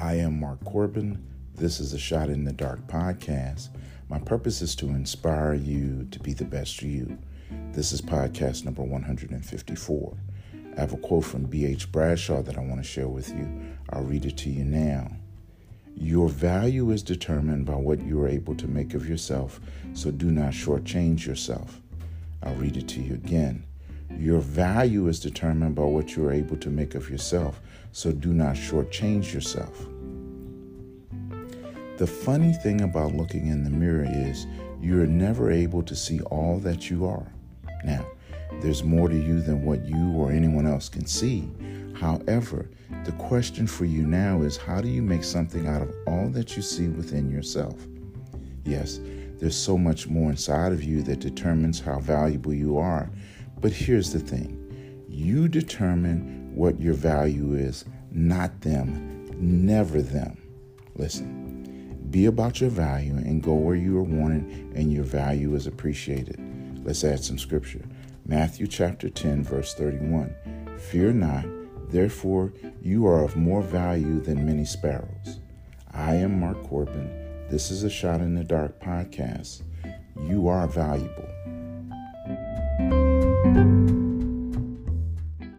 I am Mark Corbin. This is a Shot in the Dark podcast. My purpose is to inspire you to be the best you. This is podcast number 154. I have a quote from B.H. Bradshaw that I want to share with you. I'll read it to you now. Your value is determined by what you are able to make of yourself, so do not shortchange yourself. I'll read it to you again. Your value is determined by what you are able to make of yourself, so do not shortchange yourself. The funny thing about looking in the mirror is you're never able to see all that you are. Now, there's more to you than what you or anyone else can see. However, the question for you now is how do you make something out of all that you see within yourself? Yes, there's so much more inside of you that determines how valuable you are. But here's the thing you determine what your value is, not them, never them. Listen, be about your value and go where you are wanted and your value is appreciated. Let's add some scripture. Matthew chapter 10, verse 31. Fear not, therefore you are of more value than many sparrows. I am Mark Corbin. This is a Shot in the Dark podcast. You are valuable thank you